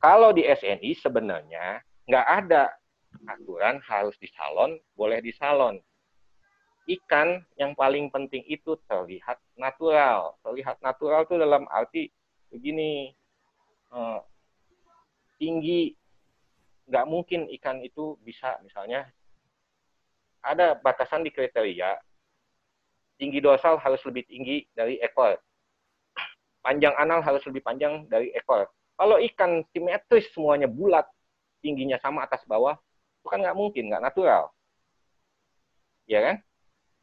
kalau di SNI sebenarnya nggak ada aturan harus di salon, boleh di salon. Ikan yang paling penting itu terlihat natural. Terlihat natural itu dalam arti begini, eh, tinggi, nggak mungkin ikan itu bisa misalnya ada batasan di kriteria tinggi dorsal harus lebih tinggi dari ekor. Panjang anal harus lebih panjang dari ekor. Kalau ikan simetris semuanya bulat, tingginya sama atas bawah, itu kan nggak mungkin, nggak natural. Ya kan?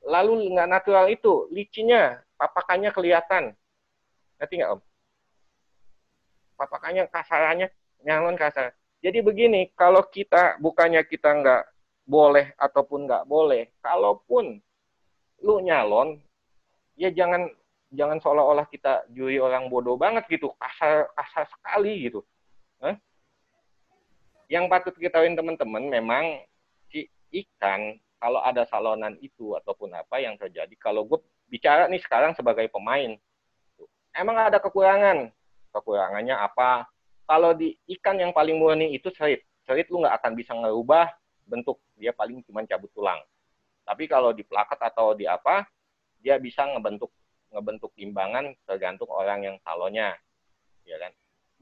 Lalu nggak natural itu, licinya, papakannya kelihatan. Ngerti nggak Om? Papakannya kasarannya nyalon kasar. Jadi begini, kalau kita bukannya kita nggak boleh ataupun nggak boleh, kalaupun lu nyalon, ya jangan jangan seolah-olah kita juri orang bodoh banget gitu, kasar kasar sekali gitu. Yang patut kita tahu teman-teman memang si ikan kalau ada salonan itu ataupun apa yang terjadi, kalau gue bicara nih sekarang sebagai pemain, emang ada kekurangan. Kekurangannya apa? Kalau di ikan yang paling murni itu serit. Serit lu nggak akan bisa ngerubah bentuk. Dia paling cuma cabut tulang. Tapi kalau di plakat atau di apa, dia bisa ngebentuk ngebentuk timbangan tergantung orang yang salonnya, ya kan.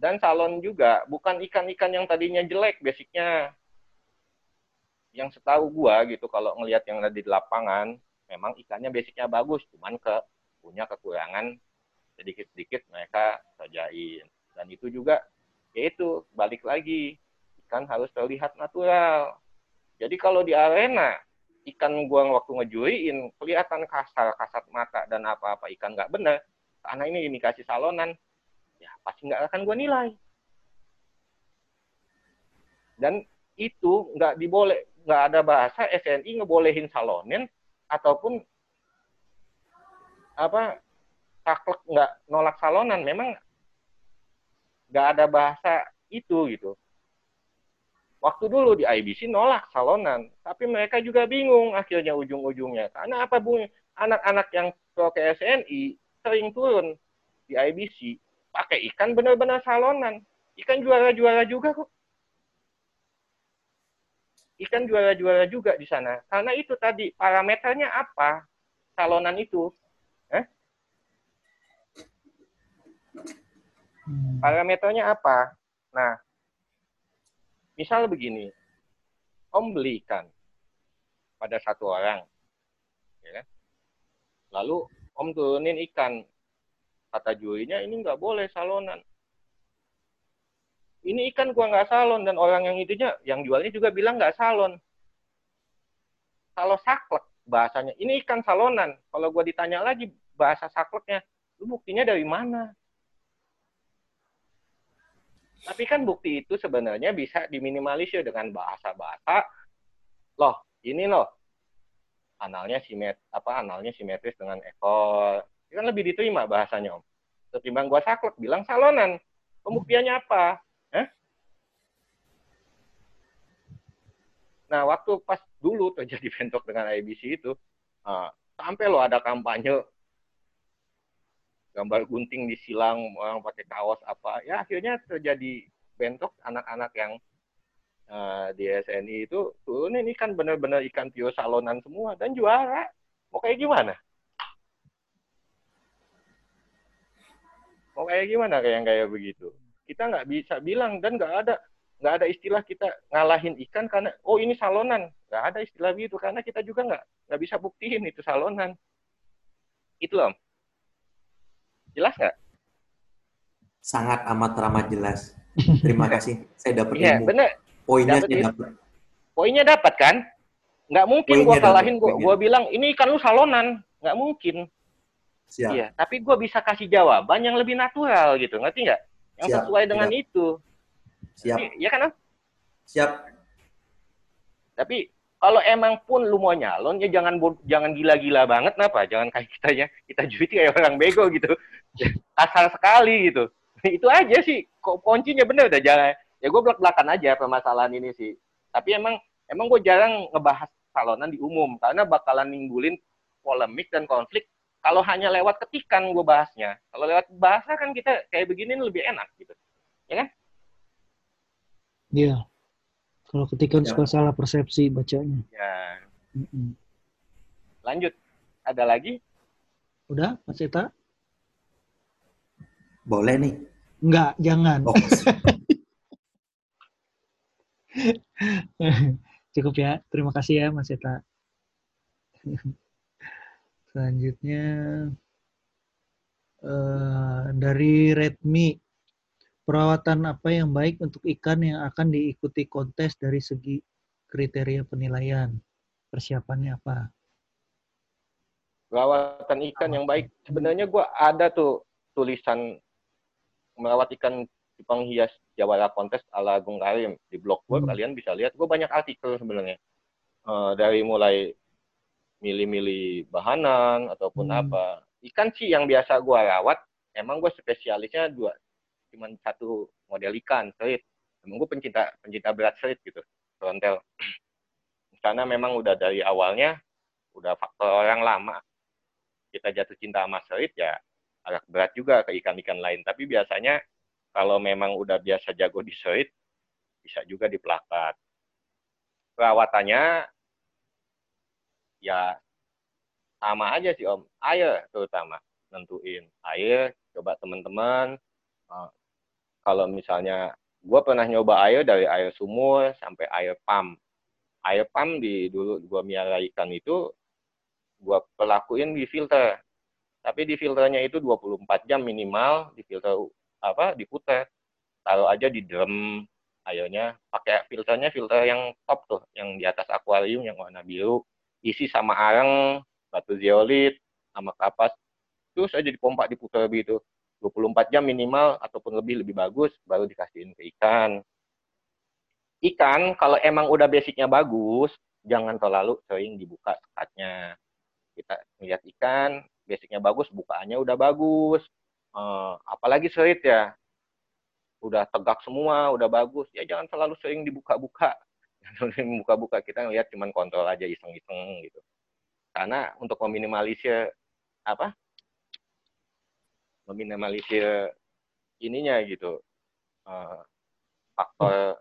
Dan salon juga bukan ikan-ikan yang tadinya jelek basicnya. Yang setahu gua gitu kalau ngelihat yang ada di lapangan, memang ikannya basicnya bagus, cuman ke punya kekurangan sedikit-sedikit mereka kerjain. Dan itu juga yaitu balik lagi ikan harus terlihat natural. Jadi kalau di arena ikan gua waktu ngejuiin kelihatan kasar kasat mata dan apa-apa ikan nggak bener. Karena ini indikasi salonan. Ya pasti nggak akan gua nilai. Dan itu nggak diboleh nggak ada bahasa SNI ngebolehin salonin ataupun apa taklek nggak nolak salonan. Memang nggak ada bahasa itu gitu Waktu dulu di IBC nolak salonan, tapi mereka juga bingung akhirnya ujung-ujungnya. Karena apa bu? Anak-anak yang pro ke SNI sering turun di IBC pakai ikan benar-benar salonan. Ikan juara-juara juga kok. Ikan juara-juara juga di sana. Karena itu tadi parameternya apa? Salonan itu. Eh? Parameternya apa? Nah, Misal begini, Om belikan pada satu orang, ya kan? Lalu Om turunin ikan, kata jurinya ini nggak boleh salonan. Ini ikan gua nggak salon dan orang yang itunya, yang jualnya juga bilang nggak salon. Kalau saklek bahasanya, ini ikan salonan. Kalau gua ditanya lagi bahasa sakleknya, lu buktinya dari mana? Tapi kan bukti itu sebenarnya bisa diminimalisir dengan bahasa-bahasa. Loh, ini loh. Analnya simet apa analnya simetris dengan ekor. Ini kan lebih diterima bahasanya, Om. Ketimbang gua saklek bilang salonan. Pembuktiannya apa? Eh? Nah, waktu pas dulu terjadi bentrok dengan IBC itu, uh, sampai lo ada kampanye gambar gunting disilang orang pakai kaos apa. Ya akhirnya terjadi bentrok anak-anak yang uh, di SNI itu turun ini kan benar-benar ikan pio salonan semua dan juara. Mau kayak gimana? Mau kayak gimana kayak yang kayak begitu? Kita nggak bisa bilang dan nggak ada nggak ada istilah kita ngalahin ikan karena oh ini salonan. Nggak ada istilah begitu karena kita juga nggak nggak bisa buktiin itu salonan. Itu loh Jelas nggak? Sangat amat ramah jelas. Terima kasih. Saya dapat Iya, benar. Poinnya saya dapat. Poinnya dapat kan? Nggak mungkin gue kalahin, gue bilang, ini kan lu salonan. Nggak mungkin. Siap. Iya, tapi gue bisa kasih jawaban yang lebih natural gitu, ngerti nggak? Yang Siap. sesuai dengan Siap. itu. Siap. Iya kan? Siap. Tapi kalau emang pun lu mau nyalon ya jangan jangan gila-gila banget napa jangan kayak kita ya kita jadi kayak orang bego gitu. Asal sekali gitu. Itu aja sih kok kuncinya bener udah jangan. Ya gue belak belakan aja permasalahan ini sih. Tapi emang emang gue jarang ngebahas salonan di umum karena bakalan ninggulin polemik dan konflik kalau hanya lewat ketikan gue bahasnya. Kalau lewat bahasa kan kita kayak begini lebih enak gitu. Ya kan? Iya. Kalau ketikan Ya. suka salah persepsi bacanya. Ya, Mm-mm. lanjut. Ada lagi? Udah, Mas Eta? Boleh nih. Enggak, jangan. Oh, Cukup ya. Terima kasih ya, Mas Eta. Selanjutnya eh, dari Redmi. Perawatan apa yang baik untuk ikan yang akan diikuti kontes dari segi kriteria penilaian? Persiapannya apa? Perawatan ikan yang baik. Sebenarnya gua ada tuh tulisan merawat ikan cupang hias Jawara Kontes ala Agung Karim di blog gue Hmm. kalian bisa lihat gue banyak artikel sebenarnya Eh, dari mulai milih-milih bahanan ataupun Hmm. apa ikan sih yang biasa gua rawat emang gue spesialisnya dua cuman satu model ikan serit emang gue pencinta pencinta berat serit gitu frontel karena memang udah dari awalnya udah faktor orang lama. Kita jatuh cinta sama serit ya agak berat juga ke ikan-ikan lain. Tapi biasanya kalau memang udah biasa jago di serit bisa juga di plakat perawatannya ya sama aja sih om. Air terutama nentuin air coba teman-teman eh, kalau misalnya gue pernah nyoba air dari air sumur sampai air pump. Air pump di dulu gue miara ikan itu gue pelakuin di filter. Tapi di filternya itu 24 jam minimal di filter apa diputar taruh aja di drum airnya. Pakai filternya filter yang top tuh yang di atas akuarium yang warna biru. Isi sama arang batu zeolit sama kapas. Terus aja dipompa diputar begitu 24 jam minimal ataupun lebih lebih bagus baru dikasihin ke ikan. Ikan kalau emang udah basicnya bagus jangan terlalu sering dibuka sekatnya kita melihat ikan basicnya bagus bukaannya udah bagus. Eh, apalagi serit ya. Udah tegak semua udah bagus. Ya jangan terlalu sering dibuka-buka. Jangan sering buka-buka kita ngelihat cuman kontrol aja iseng-iseng gitu. Karena untuk meminimalisir apa meminimalisir ininya gitu. Eh, faktor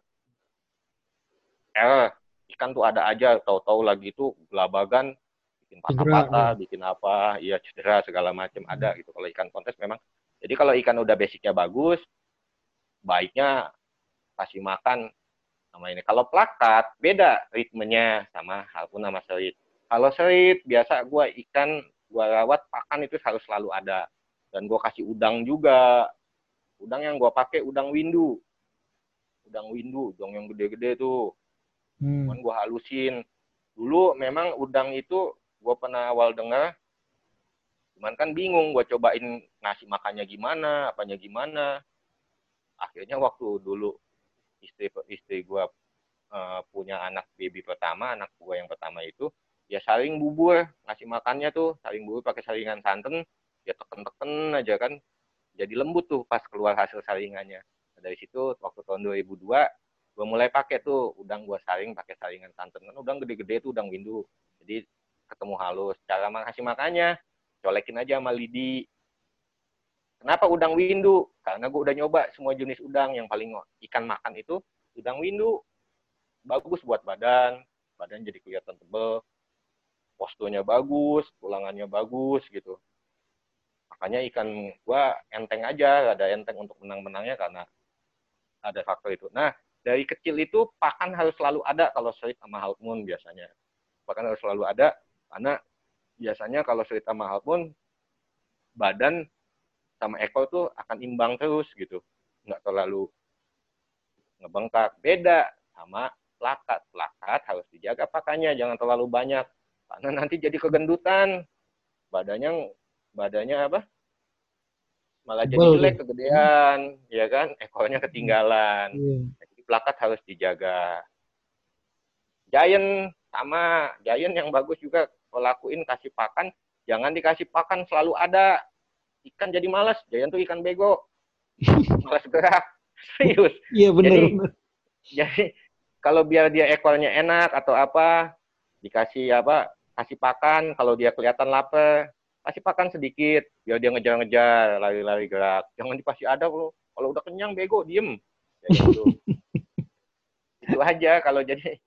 error. Ikan tuh ada aja tahu-tahu lagi tuh gelabagan bikin patah-patah bikin apa iya cedera segala macam ada gitu. Kalau ikan kontes memang jadi kalau ikan udah basicnya bagus baiknya kasih makan sama ini. Kalau plakat beda ritmenya sama halpun sama serit. Kalau serit biasa gua ikan gua rawat pakan itu harus selalu ada dan gua kasih udang juga. Udang yang gua pakai udang windu. Udang windu udang yang gede-gede tuh. Hmm. cuman gue halusin. Dulu memang udang itu gue pernah awal dengar. Cuman kan bingung gue cobain ngasih makannya gimana apanya gimana. Akhirnya waktu dulu istri istri gue punya anak baby pertama anak gue yang pertama itu ya saling bubur ngasih makannya tuh. Saling bubur pakai saringan santan ya teken-teken aja kan. Jadi lembut tuh pas keluar hasil saringannya Nah, dari situ waktu tahun 2002 gue mulai pakai tuh udang gue saring pakai saringan santan. Kan udang gede-gede tuh udang windu jadi ketemu halus. Cara mengasih makannya colekin aja sama lidi. Kenapa udang windu? Karena gue udah nyoba semua jenis udang. Yang paling ikan makan itu udang windu. Bagus buat badan. Badan jadi kelihatan tebel. Posturnya bagus tulangannya bagus gitu makanya ikan gua enteng aja ada enteng untuk menang-menangnya karena ada faktor itu nah dari kecil itu pakan harus selalu ada kalau serit sama half moon biasanya. Pakan harus selalu ada karena biasanya kalau serit sama half moon badan sama ekor tuh akan imbang terus gitu. Nggak terlalu ngebengkak. Beda sama plakat. Plakat harus dijaga pakannya, jangan terlalu banyak. Karena nanti jadi kegendutan. Badannya badannya apa? Malah jadi jelek, kegedean, ya kan? Ekornya ketinggalan Iya. jadi plakat harus dijaga. Giant sama Giant yang bagus juga kalau lakuin kasih pakan, jangan dikasih pakan selalu ada. Ikan jadi malas, Giant tuh ikan bego. malas gerak. Serius. Iya benar. Jadi- Jadi kalau biar dia ekornya enak atau apa, dikasih apa? Kasih pakan kalau dia kelihatan lapar, kasih pakan sedikit biar dia ngejar-ngejar, lari-lari gerak. Jangan dikasih ada kalau kalau udah kenyang bego, diem. Kayak gitu. Itu aja kalau jadi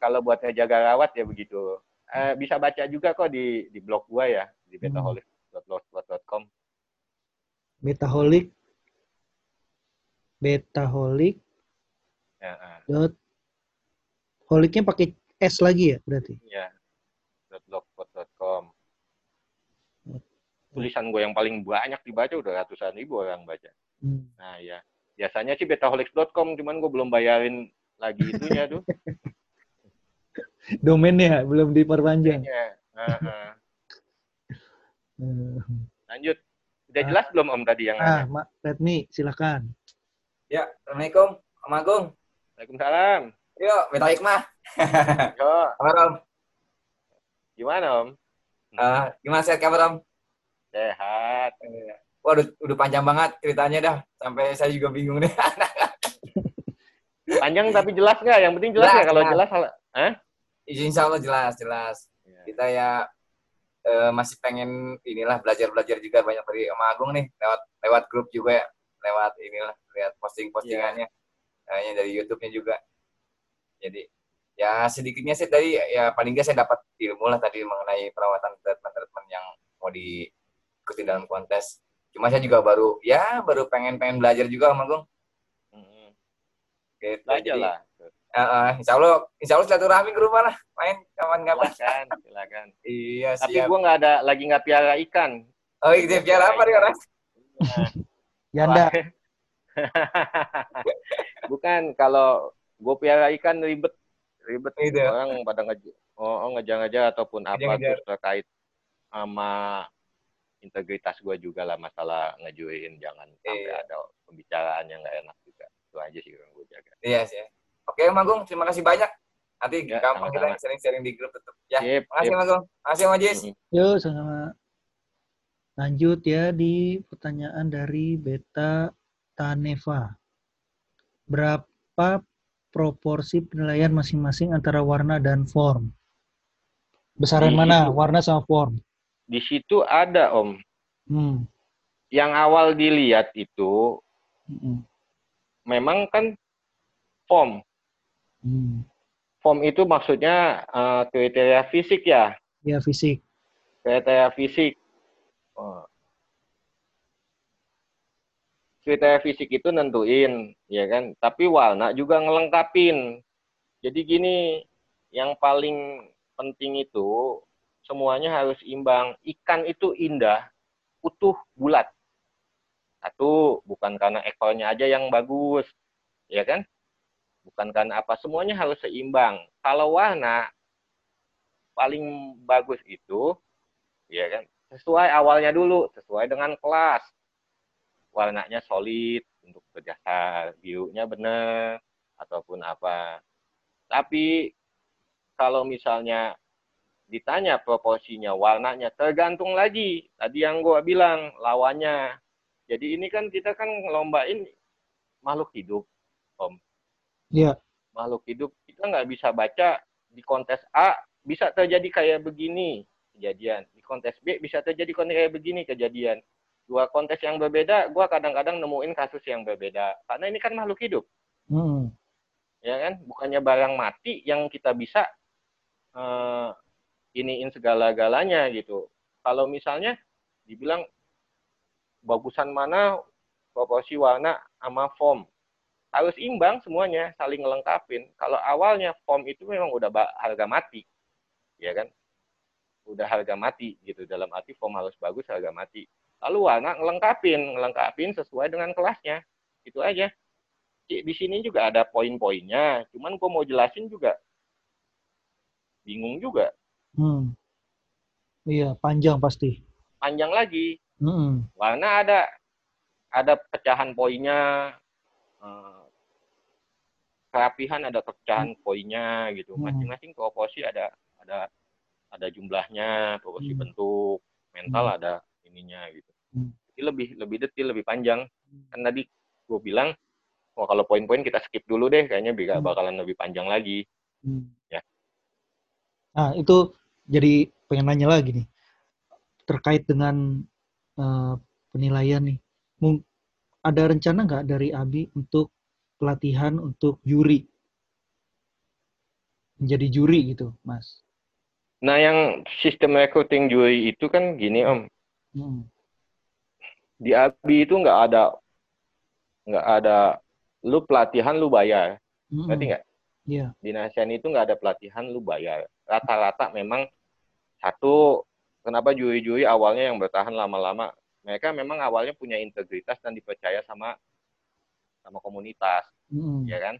kalau buat ngejaga rawat ya begitu. Eh, bisa baca juga kok di di blog gua ya di Hmm. betaholic.blogspot.com. Betaholic Betaholic Ya, ah, dot holicnya pakai S lagi ya berarti. ya. Tulisan gue yang paling banyak dibaca udah ratusan ribu orang baca. Hmm. Nah ya, biasanya sih betaholics.com, cuman gue belum bayarin lagi itunya tuh. Domainnya belum diperpanjang. Ya. Hmm. Lanjut. Udah Ah. jelas belum Om tadi yang Ah? Mak Redmi, silakan. Ya, Assalamualaikum, Om Agung. Waalaikumsalam. Yuk, minta hikmah. Yo, Kabar Om? gimana Om? Eh, gimana sehat kabar Om? Sehat. Waduh, udah panjang banget ceritanya dah. Sampai saya juga bingung deh. Panjang tapi jelas nggak? Yang penting jelas Jelas, nggak? Kalau jelas. Hah? Insya Allah jelas, jelas. Ya. Kita ya eh, masih pengen inilah belajar-belajar juga banyak dari Om Agung nih lewat lewat grup juga ya, lewat inilah lihat posting-postingannya, Kayaknya dari YouTube-nya juga. Jadi ya sedikitnya sih tadi ya paling nggak saya dapat ilmu lah tadi mengenai perawatan treatment-treatment yang mau diikuti dalam kontes. Cuma saya juga baru ya baru pengen pengen belajar juga Om Agung. Gitu. Belajar Jadi, lah. eh, eh, insya Allah, insya Allah silaturahmi ke rumah lah, main kapan-kapan. Silakan, silakan. Iya Tapi siap. gue nggak ada lagi nggak piara ikan. Oh, iya, biar apa nih orang? Yanda, Bukan kalau gue piara ikan ribet, ribet Gitu. orang pada ngejar, oh, oh, ngejar-ngejar ataupun apa terus terkait sama integritas gue juga lah masalah ngejuin jangan sampai Iya. ada pembicaraan yang nggak enak juga itu aja sih yang gue jaga. Iya sih. Oke, Om Agung, terima kasih banyak. Nanti Ya, gampang kita sama-sama. sering-sering di grup tetap. Ya, Sip, makasih sip. Om Agung. Makasih Om Ajis. Mm-mm. yuk sama lanjut ya di pertanyaan dari Beta Taneva. Berapa proporsi penilaian masing-masing antara warna dan form? Besaran mana? Warna sama form? Di situ ada om. Hmm. Yang awal dilihat itu Mm-mm. memang kan form. Hmm. Form itu maksudnya eh, kriteria fisik ya. Ya fisik. kriteria fisik. Oh. Kriteria fisik itu nentuin, ya kan? Tapi warna juga ngelengkapin. Jadi gini, yang paling penting itu semuanya harus imbang. Ikan itu indah, utuh, bulat. Satu, bukan karena ekornya aja yang bagus, ya kan? Bukan karena apa, semuanya harus seimbang. Kalau warna paling bagus itu ya kan sesuai awalnya dulu sesuai dengan kelas warnanya solid untuk berdasar birunya benar ataupun apa tapi kalau misalnya ditanya proporsinya warnanya tergantung lagi. Tadi yang gua bilang lawannya. Jadi ini kan kita kan ngelombain makhluk hidup om. Ya. makhluk hidup kita nggak bisa baca di kontes A bisa terjadi kayak begini kejadian. Di kontes B bisa terjadi kontes kayak begini kejadian. Dua kontes yang berbeda gua kadang-kadang nemuin kasus yang berbeda. Karena ini kan makhluk hidup. Hmm. ya kan? Bukannya barang mati yang kita bisa eh, iniin segala-galanya gitu. Kalau misalnya dibilang bagusan mana proporsi warna sama form harus imbang semuanya saling ngelengkapin. Kalau awalnya form itu memang udah harga mati ya kan? Udah harga mati gitu dalam arti form harus bagus harga mati. Lalu warna ngelengkapin ngelengkapin sesuai dengan kelasnya. Itu aja. Di di sini juga ada poin-poinnya cuman gue mau jelasin juga. Bingung juga Hmm. Iya, panjang pasti. panjang lagi Hmm. warna ada ada pecahan poinnya eh, kerapihan ada pecahan poinnya gitu Hmm. masing-masing proporsi ada ada ada jumlahnya proporsi Hmm. bentuk mental Hmm. ada ininya gitu Hmm. Jadi lebih lebih detail lebih panjang kan tadi gue bilang wah kalau poin-poin kita skip dulu deh kayaknya Hmm. bakalan lebih panjang lagi Hmm. Ya. Nah, itu jadi pengen nanya lagi nih. Terkait dengan eh, penilaian nih. Mung- ada rencana nggak dari Abi untuk pelatihan untuk juri? menjadi juri gitu, Mas. Nah, yang sistem recruiting juri itu kan gini Om, Hmm. di ABI itu nggak ada nggak ada lu pelatihan lu bayar, Hmm. ngerti nggak? Iya. Di ASEAN itu nggak ada pelatihan lu bayar. Rata-rata memang satu kenapa juri-juri awalnya yang bertahan lama-lama mereka memang awalnya punya integritas dan dipercaya sama sama komunitas, Hmm. ya kan?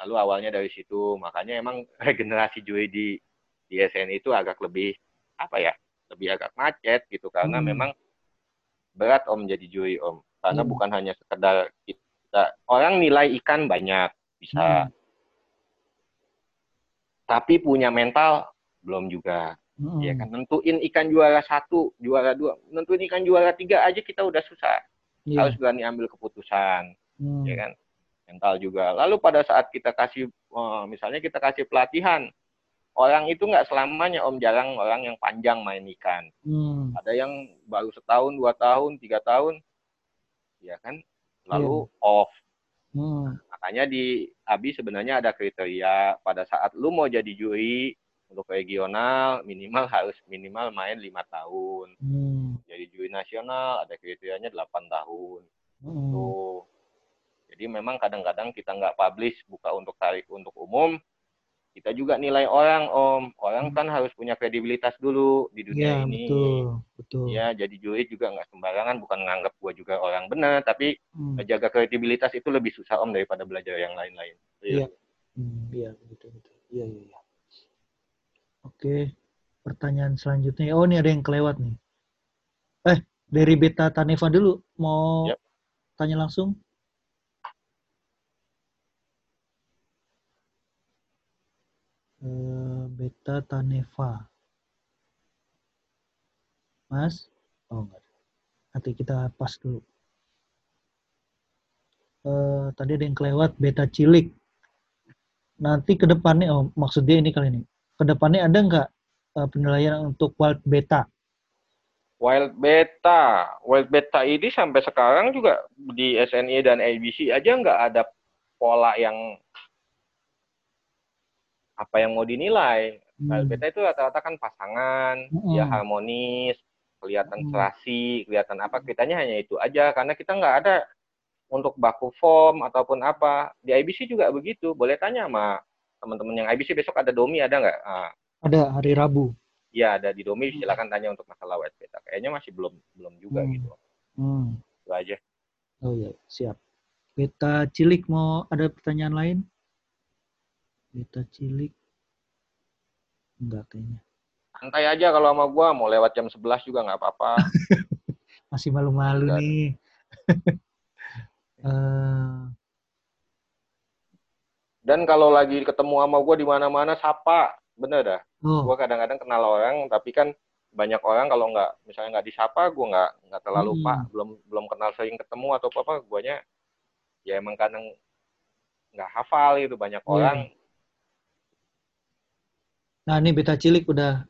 Lalu awalnya dari situ, makanya emang regenerasi juri di di SN itu agak lebih apa ya? Lebih agak macet gitu karena Hmm. memang berat Om jadi juri Om. Karena Hmm. bukan hanya sekedar kita orang nilai ikan banyak bisa, Hmm. tapi punya mental belum juga. Hmm. Ya kan nentuin ikan juara satu, juara dua, nentuin ikan juara tiga aja kita udah susah. Iya. Harus berani ambil keputusan, Hmm. ya kan? Mental juga. Lalu pada saat kita kasih, eh, misalnya kita kasih pelatihan, orang itu nggak selamanya om jarang orang yang panjang main ikan. Hmm. Ada yang baru setahun, dua tahun, tiga tahun, ya kan? Lalu off. Hmm. Makanya di ABI sebenarnya ada kriteria pada saat lu mau jadi juri untuk regional minimal harus minimal main lima tahun. Hmm. Jadi juri nasional ada kriterianya 8 tahun. Hmm. Tuh. Jadi memang kadang-kadang kita nggak publish buka untuk tarik untuk umum. Kita juga nilai orang om. Orang kan harus punya kredibilitas dulu di dunia Iya, ini. betul, betul. Ya, jadi juri juga nggak sembarangan, bukan nganggap gua juga orang benar, tapi Hmm. menjaga kredibilitas itu lebih susah om daripada belajar yang lain-lain. Iya. Hmm, iya, betul, betul. Iya, iya, iya. Oke, pertanyaan selanjutnya. Oh, ini ada yang kelewat nih. Eh, dari Beta Taneva dulu. Mau Yap. tanya langsung? Eh, Beta Taneva. Mas? Oh, enggak. Nanti kita pas dulu. Eh, tadi ada yang kelewat Beta Cilik nanti ke depannya, oh, maksud dia ini kali ini, ke depannya ada nggak eh, penilaian untuk wild beta? Wild Beta, Wild Beta ini sampai sekarang juga di SNI dan ABC aja nggak ada pola yang apa yang mau dinilai. Wild Hmm. Beta itu rata-rata kan pasangan, Mm-mm. ya harmonis, kelihatan Mm. serasi, kelihatan apa, kitanya hanya itu aja karena kita nggak ada untuk baku form ataupun apa. Di IBC juga begitu. Boleh tanya sama teman-teman yang IBC besok ada domi ada nggak? Ah, Ada hari Rabu. ya ada di domi silakan tanya untuk masalah Wild Beta. Kayaknya masih belum belum juga Hmm. gitu. Hmm. Itu aja. Oh iya, siap. Beta cilik mau ada pertanyaan lain? Beta cilik. Enggak kayaknya. santai aja kalau sama gua mau lewat jam 11 juga nggak apa-apa Masih malu-malu nih. Eh, dan kalau lagi ketemu sama gua di mana-mana sapa. Bener dah. Oh, gua kadang-kadang kenal orang tapi kan banyak orang kalau nggak misalnya nggak disapa gua nggak nggak terlalu Hmm. pak. Belum belum kenal sering ketemu atau apa apa guanya ya emang kadang nggak hafal gitu banyak Iya. orang. Nah ini beta cilik udah